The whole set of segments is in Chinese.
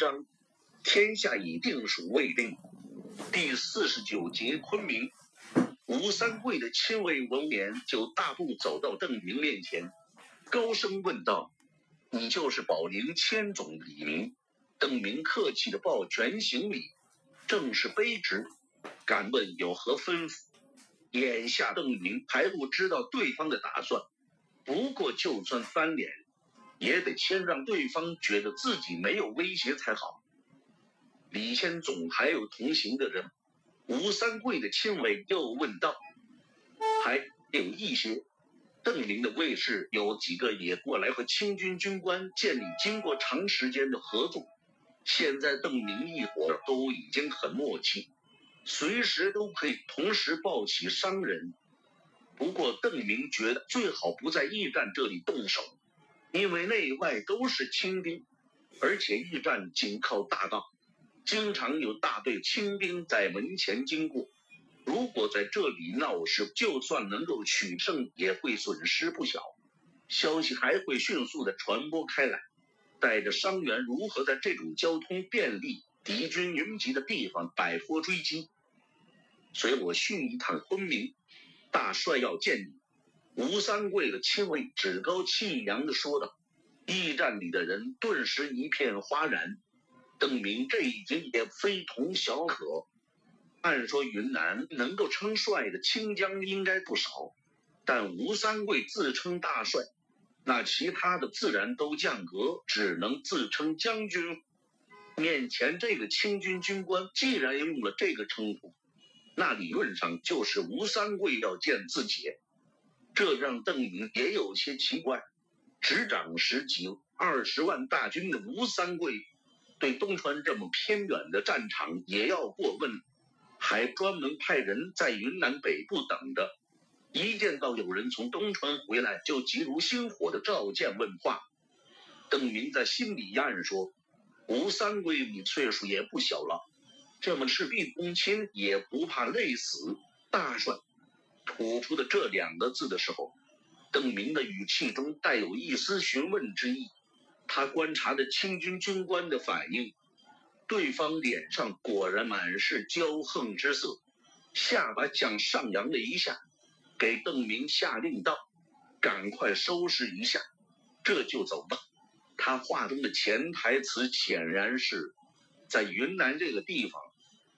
章，天下已定属未定。第四十九节，昆明。吴三桂的亲卫闻言，就大步走到邓明面前，高声问道：“你就是保宁千总李明？”邓明客气的抱拳行礼，正是卑职，敢问有何吩咐？眼下邓明还不知道对方的打算，不过就算翻脸，也得先让对方觉得自己没有威胁才好。李谦总还有同行的人，吴三桂的亲卫又问道：“还有一些。”邓明的卫士有几个也过来和清军军官建立经过长时间的合作，现在邓明一伙都已经很默契。随时都可以同时抱起伤人，不过邓明觉得最好不在驿站这里动手，因为内外都是清兵，而且驿站紧靠大道，经常有大队清兵在门前经过。如果在这里闹事，就算能够取胜，也会损失不小，消息还会迅速的传播开来，带着伤员如何在这种交通便利？敌军云集的地方摆脱追击，随我训一趟昆明，大帅要见你。吴三桂的亲卫趾高气扬地说道。驿站里的人顿时一片哗然。邓明这已经也非同小可。按说云南能够称帅的清将应该不少，但吴三桂自称大帅，那其他的自然都降格，只能自称将军。面前这个清军军官既然用了这个称呼，那理论上就是吴三桂要见自己，这让邓明也有些奇怪。执掌十几二十万大军的吴三桂，对东川这么偏远的战场也要过问，还专门派人在云南北部等着，一见到有人从东川回来，就急如星火的召见问话。邓云在心里暗说。吴三桂，你岁数也不小了，这么事必躬亲，也不怕累死。大帅吐出的这两个字的时候，邓明的语气中带有一丝询问之意。他观察着清军军官的反应，对方脸上果然满是骄横之色，下巴向上扬了一下，给邓明下令道：“赶快收拾一下，这就走吧。”他话中的潜台词显然是，在云南这个地方，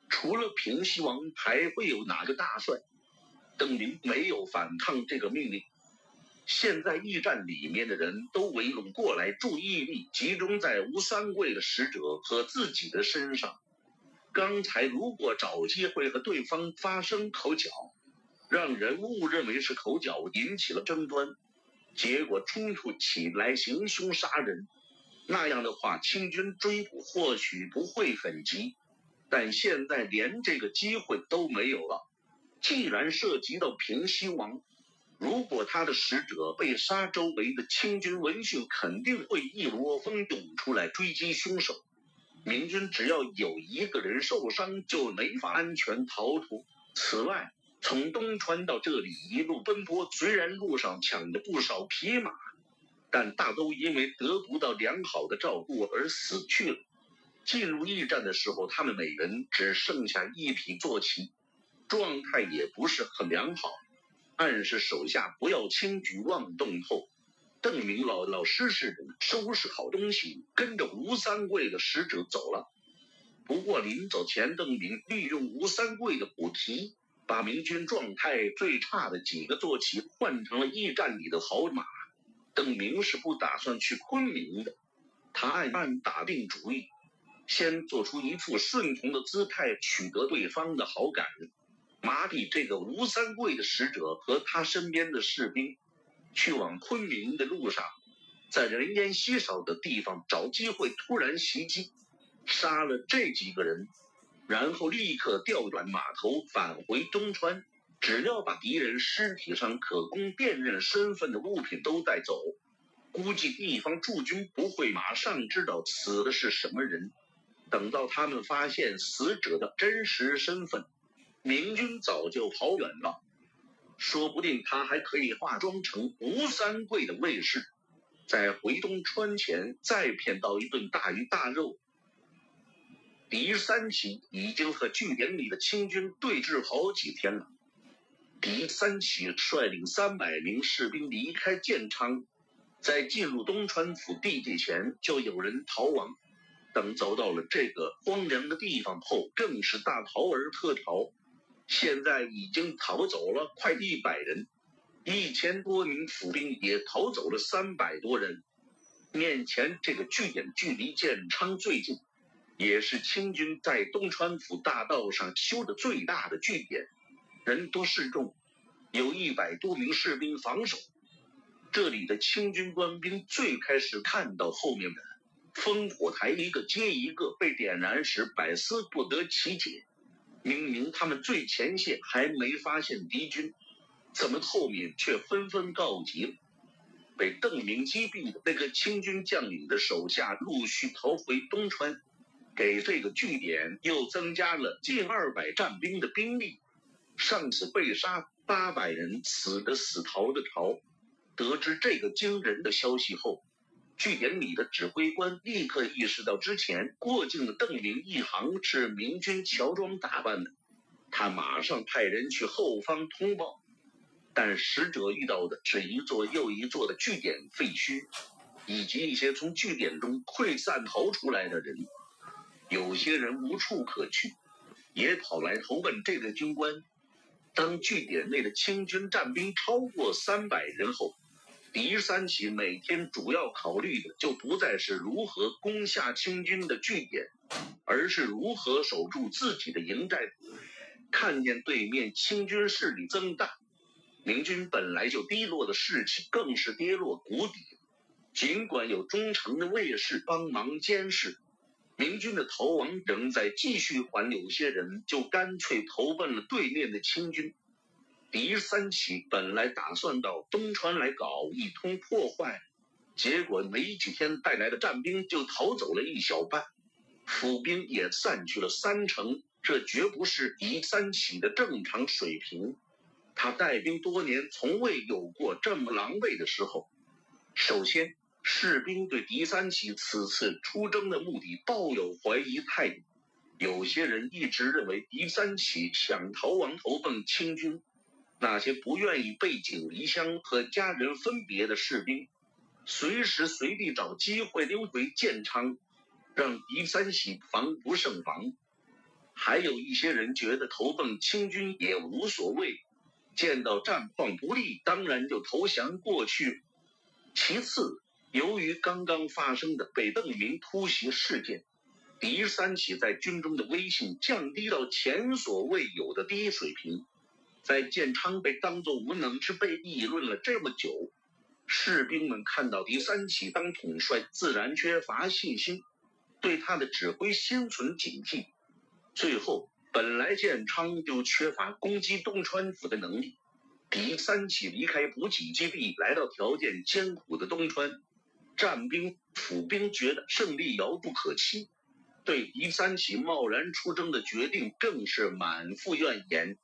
除了平西王，还会有哪个大帅？邓林没有反抗这个命令。现在驿站里面的人都围拢过来，注意力集中在吴三桂的使者和自己的身上。刚才如果找机会和对方发生口角，让人误认为是口角引起了争端。结果冲突起来，行凶杀人，那样的话，清军追捕或许不会很急。但现在连这个机会都没有了。既然涉及到平西王，如果他的使者被杀，周围的清军闻讯肯定会一窝蜂涌出来追击凶手。明军只要有一个人受伤，就没法安全逃脱。此外，从东川到这里一路奔波，虽然路上抢了不少匹马，但大都因为得不到良好的照顾而死去了。进入驿站的时候，他们每人只剩下一匹坐骑，状态也不是很良好，暗示手下不要轻举妄动。后，邓明老老实实的收拾好东西，跟着吴三桂的使者走了。不过临走前，邓明利用吴三桂的补蹄。把明军状态最差的几个坐骑换成了驿站里的好马。邓明是不打算去昆明的，他暗暗打定主意，先做出一副顺从的姿态，取得对方的好感，麻痹这个吴三桂的使者和他身边的士兵，去往昆明的路上，在人烟稀少的地方找机会突然袭击，杀了这几个人。然后立刻调转马头返回东川，只要把敌人尸体上可供辨认身份的物品都带走，估计地方驻军不会马上知道死的是什么人。等到他们发现死者的真实身份，明军早就跑远了。说不定他还可以化妆成吴三桂的卫士，在回东川前再骗到一顿大鱼大肉。狄三期已经和据点里的清军对峙好几天了。狄三期率领三百名士兵离开建昌，在进入东川府地界前，就有人逃亡。等走到了这个荒凉的地方后，更是大逃而特逃。现在已经逃走了快一百人，一千多名府兵也逃走了三百多人。面前这个据点距离建昌最近。也是清军在东川府大道上修的最大的据点，人多势众，有一百多名士兵防守。这里的清军官兵最开始看到后面的烽火台一个接一个被点燃时，百思不得其解。明明他们最前线还没发现敌军，怎么后面却纷纷告急了？被邓明击毙的那个清军将领的手下陆续逃回东川。给这个据点又增加了近二百战兵的兵力，上次被杀八百人，死的死，逃的逃。得知这个惊人的消息后，据点里的指挥官立刻意识到之前过境的邓明一行是明军乔装打扮的，他马上派人去后方通报，但使者遇到的是一座又一座的据点废墟，以及一些从据点中溃散逃出来的人。有些人无处可去，也跑来投奔这个军官。当据点内的清军战兵超过三百人后，狄三奇每天主要考虑的就不再是如何攻下清军的据点，而是如何守住自己的营寨。看见对面清军势力增大，明军本来就低落的士气更是跌落谷底。尽管有忠诚的卫士帮忙监视。明军的逃亡仍在继续，还有些人就干脆投奔了对面的清军。狄三起本来打算到东川来搞一通破坏，结果没几天带来的战兵就逃走了一小半，府兵也散去了三成，这绝不是狄三起的正常水平。他带兵多年，从未有过这么狼狈的时候。首先。士兵对狄三奇此次出征的目的抱有怀疑态度，有些人一直认为狄三奇想逃亡投奔清军。那些不愿意背井离乡和家人分别的士兵，随时随地找机会溜回建昌，让狄三喜防不胜防。还有一些人觉得投奔清军也无所谓，见到战况不利，当然就投降过去。其次。由于刚刚发生的北邓明突袭事件，狄三喜在军中的威信降低到前所未有的低水平，在建昌被当作无能之辈议论了这么久，士兵们看到狄三起当统帅，自然缺乏信心，对他的指挥心存警惕。最后，本来建昌就缺乏攻击东川府的能力，狄三起离开补给基地，来到条件艰苦的东川。战兵、府兵觉得胜利遥不可期，对狄三起贸然出征的决定更是满腹怨言。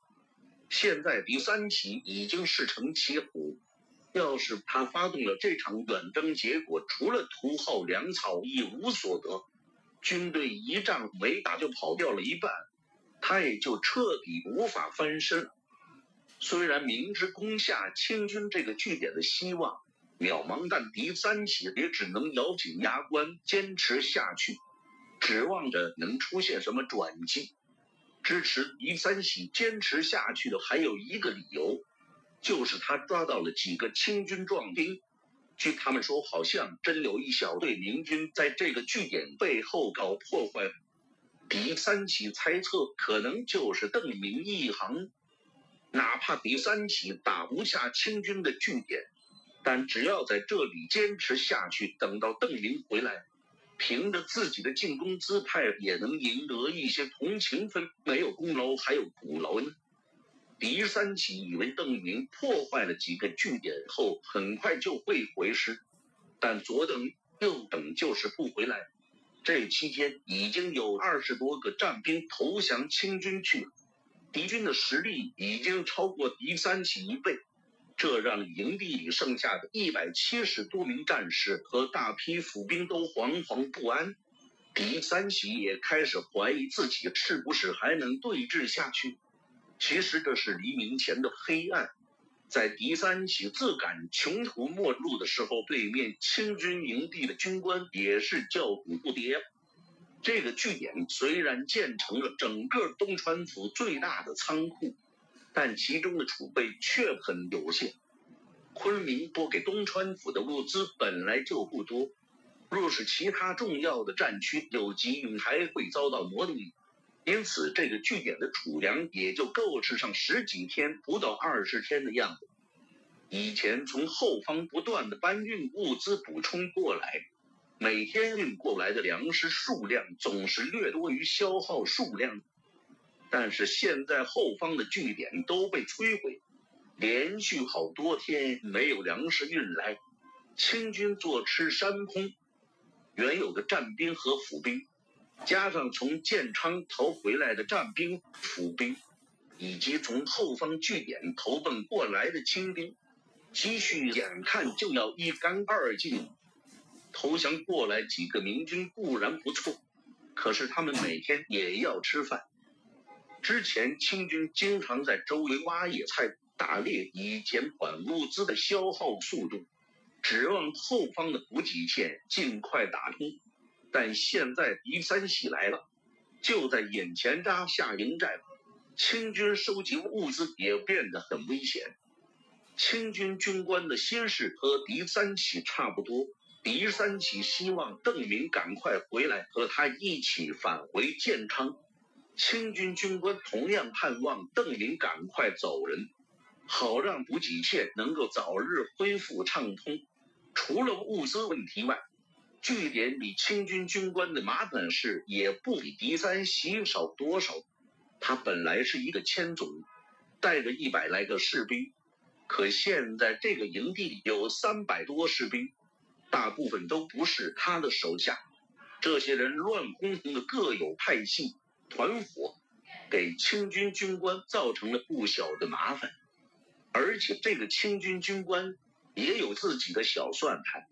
现在狄三奇已经势成骑虎，要是他发动了这场远征，结果除了图耗粮草一无所得，军队一仗没打就跑掉了一半，他也就彻底无法翻身。虽然明知攻下清军这个据点的希望。渺茫，但狄三喜也只能咬紧牙关坚持下去，指望着能出现什么转机。支持狄三喜坚持下去的还有一个理由，就是他抓到了几个清军壮丁。据他们说，好像真有一小队明军在这个据点背后搞破坏。狄三喜猜测，可能就是邓明一行。哪怕狄三喜打不下清军的据点。但只要在这里坚持下去，等到邓明回来，凭着自己的进攻姿态，也能赢得一些同情分。没有功劳还有苦劳呢。狄三奇以为邓明破坏了几个据点后，很快就会回师，但左等右等就是不回来。这期间已经有二十多个战兵投降清军去了，敌军的实力已经超过狄三奇一倍。这让营地里剩下的一百七十多名战士和大批府兵都惶惶不安。狄三喜也开始怀疑自己是不是还能对峙下去。其实这是黎明前的黑暗。在狄三喜自感穷途末路的时候，对面清军营地的军官也是叫苦不迭。这个据点虽然建成了整个东川府最大的仓库，但其中的储备却很有限。昆明拨给东川府的物资本来就不多，若是其他重要的战区有急用，还会遭到磨砺。因此，这个据点的储粮也就够吃上十几天，不到二十天的样子。以前从后方不断的搬运物资补充过来，每天运过来的粮食数量总是略多于消耗数量。但是现在后方的据点都被摧毁，连续好多天没有粮食运来，清军坐吃山空，原有的战兵和府兵。加上从建昌逃回来的战兵、府兵，以及从后方据点投奔过来的清兵，积蓄眼看就要一干二净。投降过来几个明军固然不错，可是他们每天也要吃饭。之前清军经常在周围挖野菜、打猎，以减缓物资的消耗速度，指望后方的补给线尽快打通。但现在狄三喜来了，就在眼前扎下营寨，清军收集物资也变得很危险。清军军官的心事和狄三喜差不多，狄三喜希望邓明赶快回来和他一起返回建昌，清军军官同样盼望邓明赶快走人，好让补给线能够早日恢复畅通。除了物资问题外，据点里清军军官的麻烦事也不比敌三喜少多少。他本来是一个千总，带着一百来个士兵，可现在这个营地有三百多士兵，大部分都不是他的手下。这些人乱哄哄的，各有派系，团伙，给清军军官造成了不小的麻烦。而且这个清军军官也有自己的小算盘。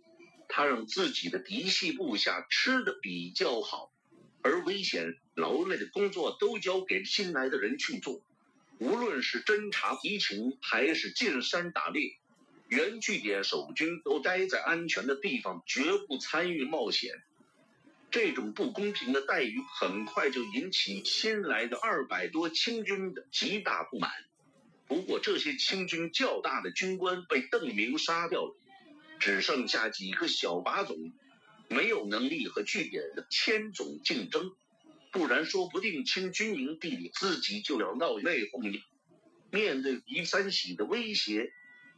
他让自己的嫡系部下吃的比较好，而危险劳累的工作都交给新来的人去做。无论是侦察敌情，还是进山打猎，原据点守军都待在安全的地方，绝不参与冒险。这种不公平的待遇很快就引起新来的二百多清军的极大不满。不过，这些清军较大的军官被邓明杀掉了。只剩下几个小把总，没有能力和据点的千总竞争，不然说不定清军营地里自己就要闹内讧了。面对狄三喜的威胁，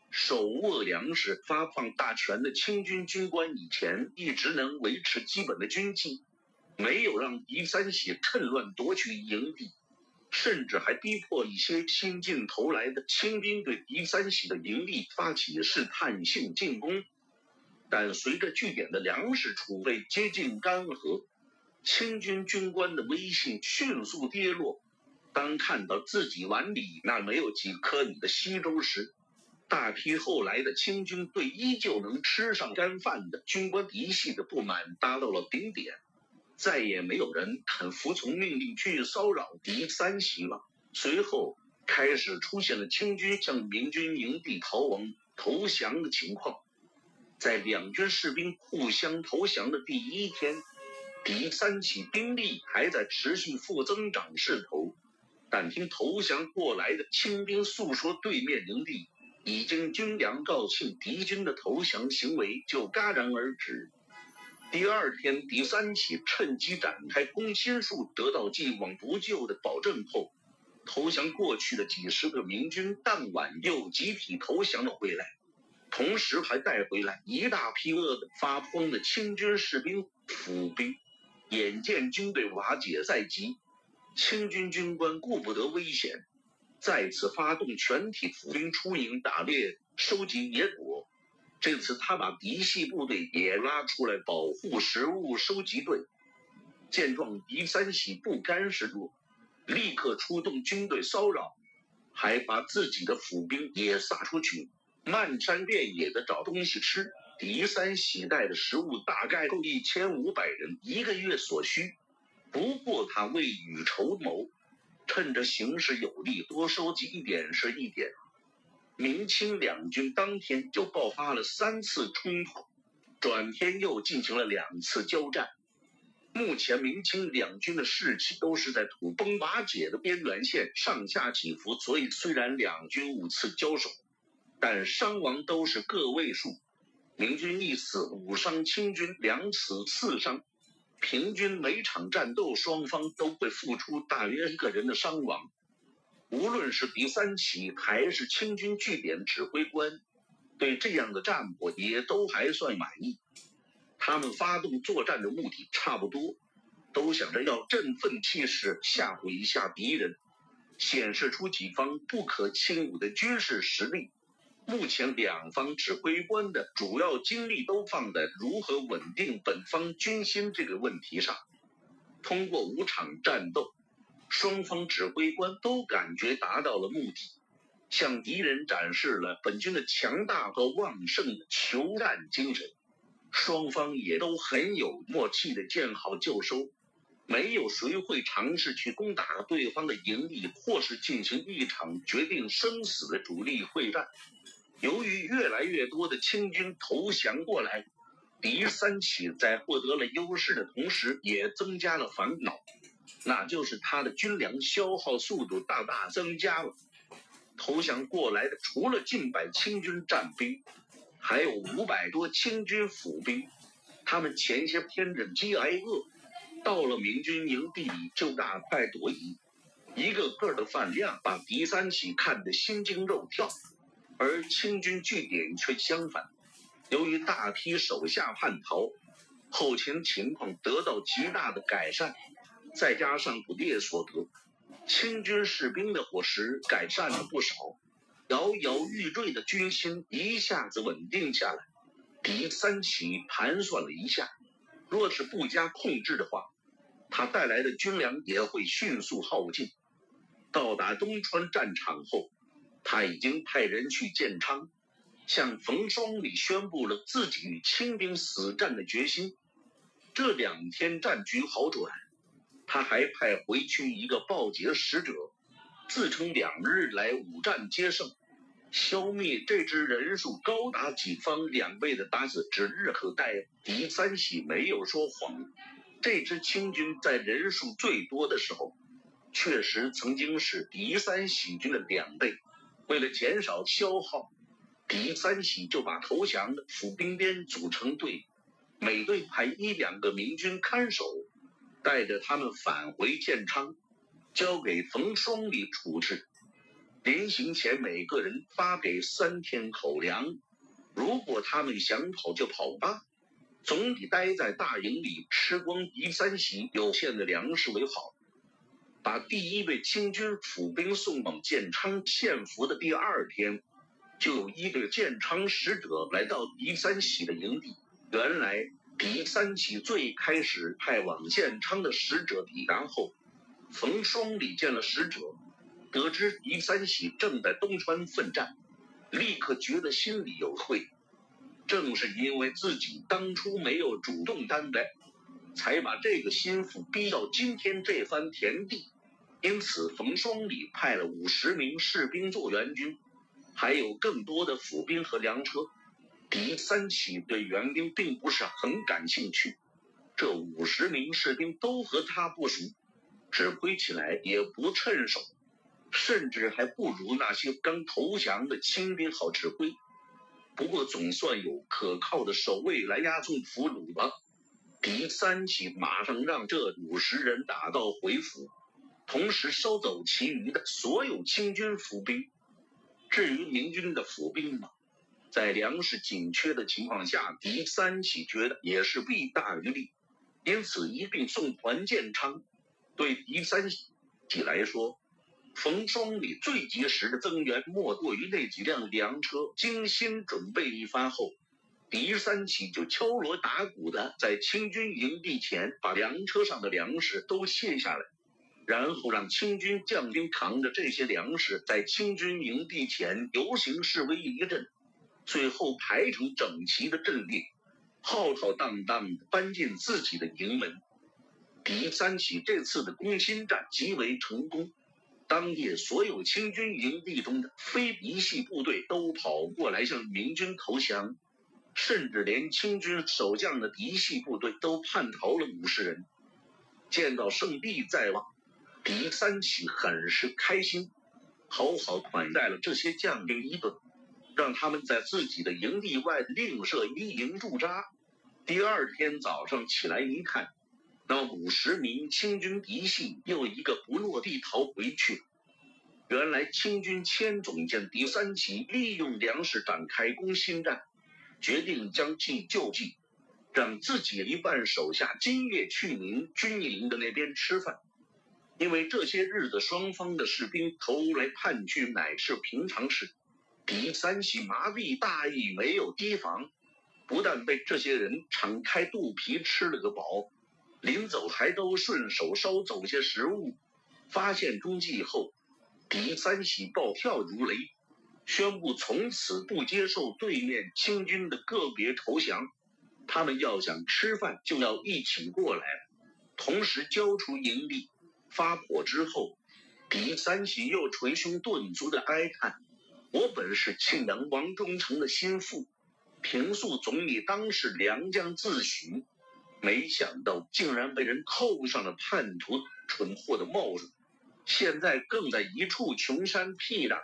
手握粮食发放大权的清军军官以前一直能维持基本的军纪，没有让狄三喜趁乱夺取营地。甚至还逼迫一些新进投来的清兵对狄三喜的营地发起试探性进攻，但随着据点的粮食储备接近干涸，清军军官的威信迅速跌落。当看到自己碗里那没有几颗米的稀粥时，大批后来的清军对依旧能吃上干饭的军官嫡系的不满达到了顶点。再也没有人肯服从命令去骚扰敌三喜了。随后开始出现了清军向明军营地逃亡投降的情况。在两军士兵互相投降的第一天，敌三旗兵力还在持续负增长势头，但听投降过来的清兵诉说，对面营地已经军粮告罄，敌军的投降行为就戛然而止。第二天，第三起趁机展开攻心术，得到既往不咎的保证后，投降过去的几十个明军当晚又集体投降了回来，同时还带回来一大批饿得发疯的清军士兵、府兵。眼见军队瓦解在即，清军军官顾不得危险，再次发动全体府兵出营打猎，收集野果。这次他把嫡系部队也拉出来保护食物收集队。见状，狄三喜不甘示弱，立刻出动军队骚扰，还把自己的府兵也撒出去，漫山遍野的找东西吃。狄三喜带的食物大概够一千五百人一个月所需。不过他未雨绸缪，趁着形势有利，多收集一点是一点。明清两军当天就爆发了三次冲突，转天又进行了两次交战。目前明清两军的士气都是在土崩瓦解的边缘线上下起伏，所以虽然两军五次交手，但伤亡都是个位数。明军一死五伤，清军两死四伤，平均每场战斗双方都会付出大约一个人的伤亡。无论是第三起还是清军据点指挥官，对这样的战果也都还算满意。他们发动作战的目的差不多，都想着要振奋气势，吓唬一下敌人，显示出己方不可轻侮的军事实力。目前两方指挥官的主要精力都放在如何稳定本方军心这个问题上。通过五场战斗，双方指挥官都感觉达到了目的，向敌人展示了本军的强大和旺盛的求战精神。双方也都很有默契的见好就收，没有谁会尝试去攻打对方的营地，或是进行一场决定生死的主力会战。由于越来越多的清军投降过来，狄三起在获得了优势的同时，也增加了烦恼，那就是他的军粮消耗速度大大增加了。投降过来的除了近百清军战兵。还有五百多清军府兵，他们前些天忍饥挨饿，到了明军营地里就大快朵颐，一个个的饭量把狄三喜看得心惊肉跳，而清军据点却相反，由于大批手下叛逃，后勤情况得到极大的改善，再加上捕猎所得，清军士兵的伙食改善了不少。摇摇欲坠的军心一下子稳定下来。狄三奇盘算了一下，若是不加控制的话，他带来的军粮也会迅速耗尽。到达东川战场后，他已经派人去建昌，向冯双礼宣布了自己与清兵死战的决心。这两天战局好转，他还派回去一个报捷使者，自称两日来五战皆胜。消灭这支人数高达己方两倍的鞑子指日可待。狄三喜没有说谎，这支清军在人数最多的时候，确实曾经是狄三喜军的两倍。为了减少消耗，狄三喜就把投降的府兵编组成队，每队派一两个明军看守，带着他们返回建昌，交给冯双礼处置。临行前，每个人发给三天口粮。如果他们想跑就跑吧，总比待在大营里吃光狄三喜有限的粮食为好。把第一位清军府兵送往建昌献俘的第二天，就有一队建昌使者来到狄三喜的营地。原来，狄三喜最开始派往建昌的使者抵达后，冯双礼见了使者。得知狄三喜正在东川奋战，立刻觉得心里有愧。正是因为自己当初没有主动担待，才把这个心腹逼到今天这番田地。因此，冯双礼派了五十名士兵做援军，还有更多的府兵和粮车。狄三起对援兵并不是很感兴趣，这五十名士兵都和他不熟，指挥起来也不趁手。甚至还不如那些刚投降的清兵好指挥，不过总算有可靠的守卫来押送俘虏了。狄三喜马上让这五十人打道回府，同时收走其余的所有清军府兵。至于明军的府兵嘛，在粮食紧缺的情况下，狄三喜觉得也是弊大于利，因此一并送还建昌。对狄三喜来说，冯双礼最及时的增援，莫过于那几辆粮车。精心准备一番后，狄三起就敲锣打鼓的在清军营地前把粮车上的粮食都卸下来，然后让清军将兵扛着这些粮食在清军营地前游行示威一阵，最后排成整齐的阵列，浩浩荡荡的搬进自己的营门。敌三起这次的攻心战极为成功。当夜，所有清军营地中的非嫡系部队都跑过来向明军投降，甚至连清军守将的嫡系部队都叛逃了五十人。见到圣地在望，狄三起很是开心，好好款待了这些将兵一顿，让他们在自己的营地外另设一营驻扎。第二天早上起来一看。那五十名清军嫡系又一个不落地逃回去。原来清军千总监狄三旗利用粮食展开攻心战，决定将计就计，让自己一半手下今夜去明军营的那边吃饭。因为这些日子双方的士兵投来叛去乃是平常事，狄三喜麻痹大意，没有提防，不但被这些人敞开肚皮吃了个饱。临走还都顺手捎走些食物，发现踪迹后，狄三喜暴跳如雷，宣布从此不接受对面清军的个别投降，他们要想吃饭就要一起过来，同时交出营地。发火之后，狄三喜又捶胸顿足的哀叹：“我本是庆阳王忠诚的心腹，平素总理当是良将自诩。”没想到竟然被人扣上了叛徒蠢货的帽子，现在更在一处穷山僻壤，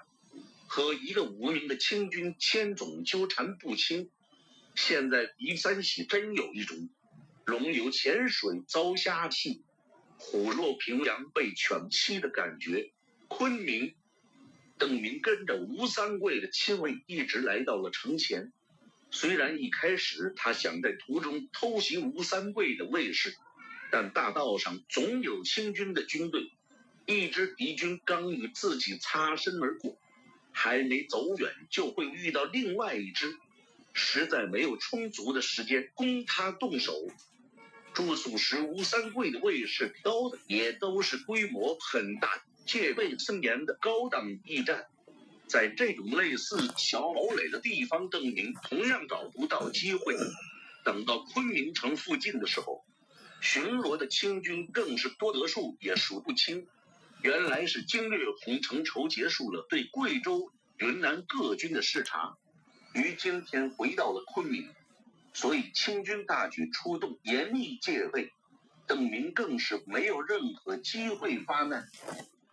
和一个无名的清军千总纠缠不清。现在狄三喜真有一种龙游浅水遭虾戏，虎落平阳被犬欺的感觉。昆明，邓明跟着吴三桂的亲卫一直来到了城前。虽然一开始他想在途中偷袭吴三桂的卫士，但大道上总有清军的军队，一支敌军刚与自己擦身而过，还没走远就会遇到另外一只，实在没有充足的时间供他动手。住宿时，吴三桂的卫士挑的也都是规模很大、戒备森严的高档驿站。在这种类似小堡垒的地方，邓明同样找不到机会。等到昆明城附近的时候，巡逻的清军更是多得数也数不清。原来是经略洪承畴结束了对贵州、云南各军的视察，于今天回到了昆明，所以清军大举出动，严密戒备。邓明更是没有任何机会发难。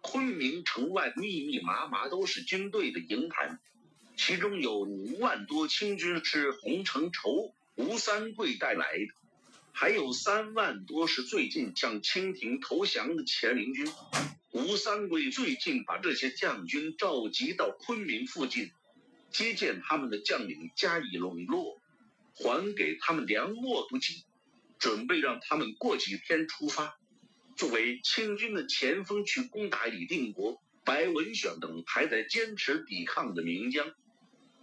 昆明城外密密麻麻都是军队的营盘，其中有五万多清军是洪承畴、吴三桂带来的，还有三万多是最近向清廷投降的前陵军。吴三桂最近把这些将军召集到昆明附近，接见他们的将领，加以笼络，还给他们粮秣补给，准备让他们过几天出发。作为清军的前锋去攻打李定国、白文选等还在坚持抵抗的名将，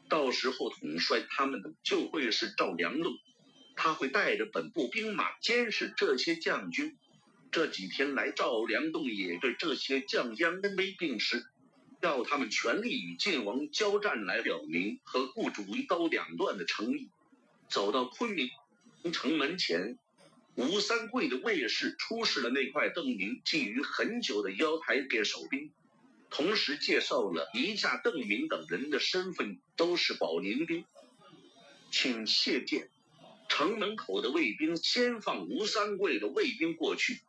到时候统帅他们的就会是赵良栋，他会带着本部兵马监视这些将军。这几天来，赵良栋也对这些将将恩威并施，要他们全力与晋王交战，来表明和顾主一刀两断的诚意。走到昆明城门前。吴三桂的卫士出示了那块邓明觊觎很久的腰牌给守兵，同时介绍了一下邓明等人的身份都是保宁兵，请谢见。城门口的卫兵先放吴三桂的卫兵过去，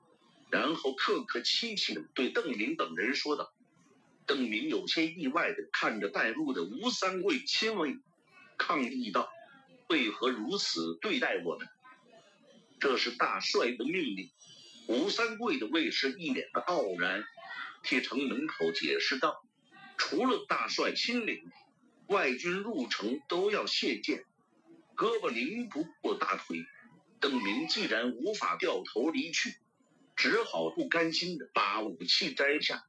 然后客客气气地对邓明等人说道。邓明有些意外地看着带路的吴三桂亲卫，抗议道：“为何如此对待我们？”这是大帅的命令。吴三桂的卫士一脸的傲然，替城门口解释道：“除了大帅亲领，外军入城都要谢见，胳膊拧不过大腿。”邓明既然无法掉头离去，只好不甘心的把武器摘下。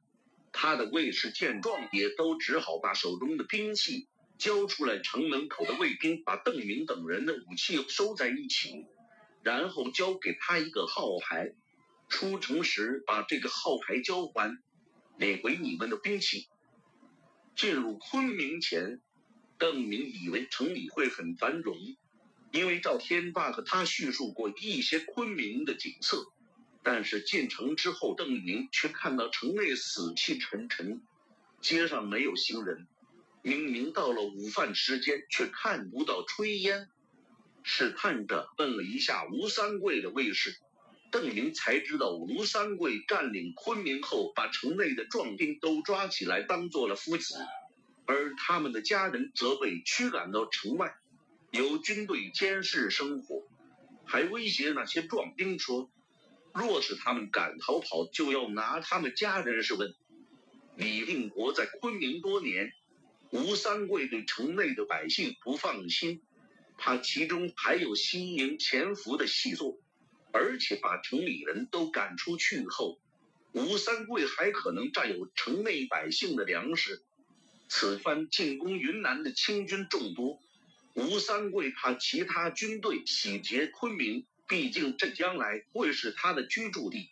他的卫士见状，也都只好把手中的兵器交出来。城门口的卫兵把邓明等人的武器收在一起。然后交给他一个号牌，出城时把这个号牌交还，领回你们的兵器。进入昆明前，邓明以为城里会很繁荣，因为赵天霸和他叙述过一些昆明的景色。但是进城之后，邓明却看到城内死气沉沉，街上没有行人。明明到了午饭时间，却看不到炊烟。试探着问了一下吴三桂的卫士，邓明才知道吴三桂占领昆明后，把城内的壮丁都抓起来当做了夫子。而他们的家人则被驱赶到城外，由军队监视生活，还威胁那些壮丁说，若是他们敢逃跑，就要拿他们家人试问。李定国在昆明多年，吴三桂对城内的百姓不放心，怕其中还有西营潜伏的细作，而且把城里人都赶出去后，吴三桂还可能占有城内百姓的粮食。此番进攻云南的清军众多，吴三桂怕其他军队洗劫昆明，毕竟这将来会是他的居住地，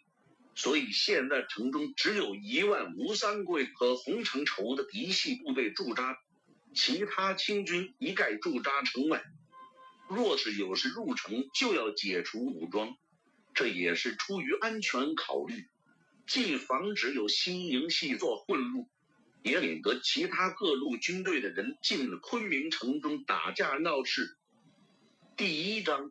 所以现在城中只有一万吴三桂和洪承畴的嫡系部队驻扎，其他清军一概驻扎城外。若是有时入城，就要解除武装，这也是出于安全考虑，既防止有新营细作混入。也领得其他各路军队的人进了昆明城中打架闹事。第一章，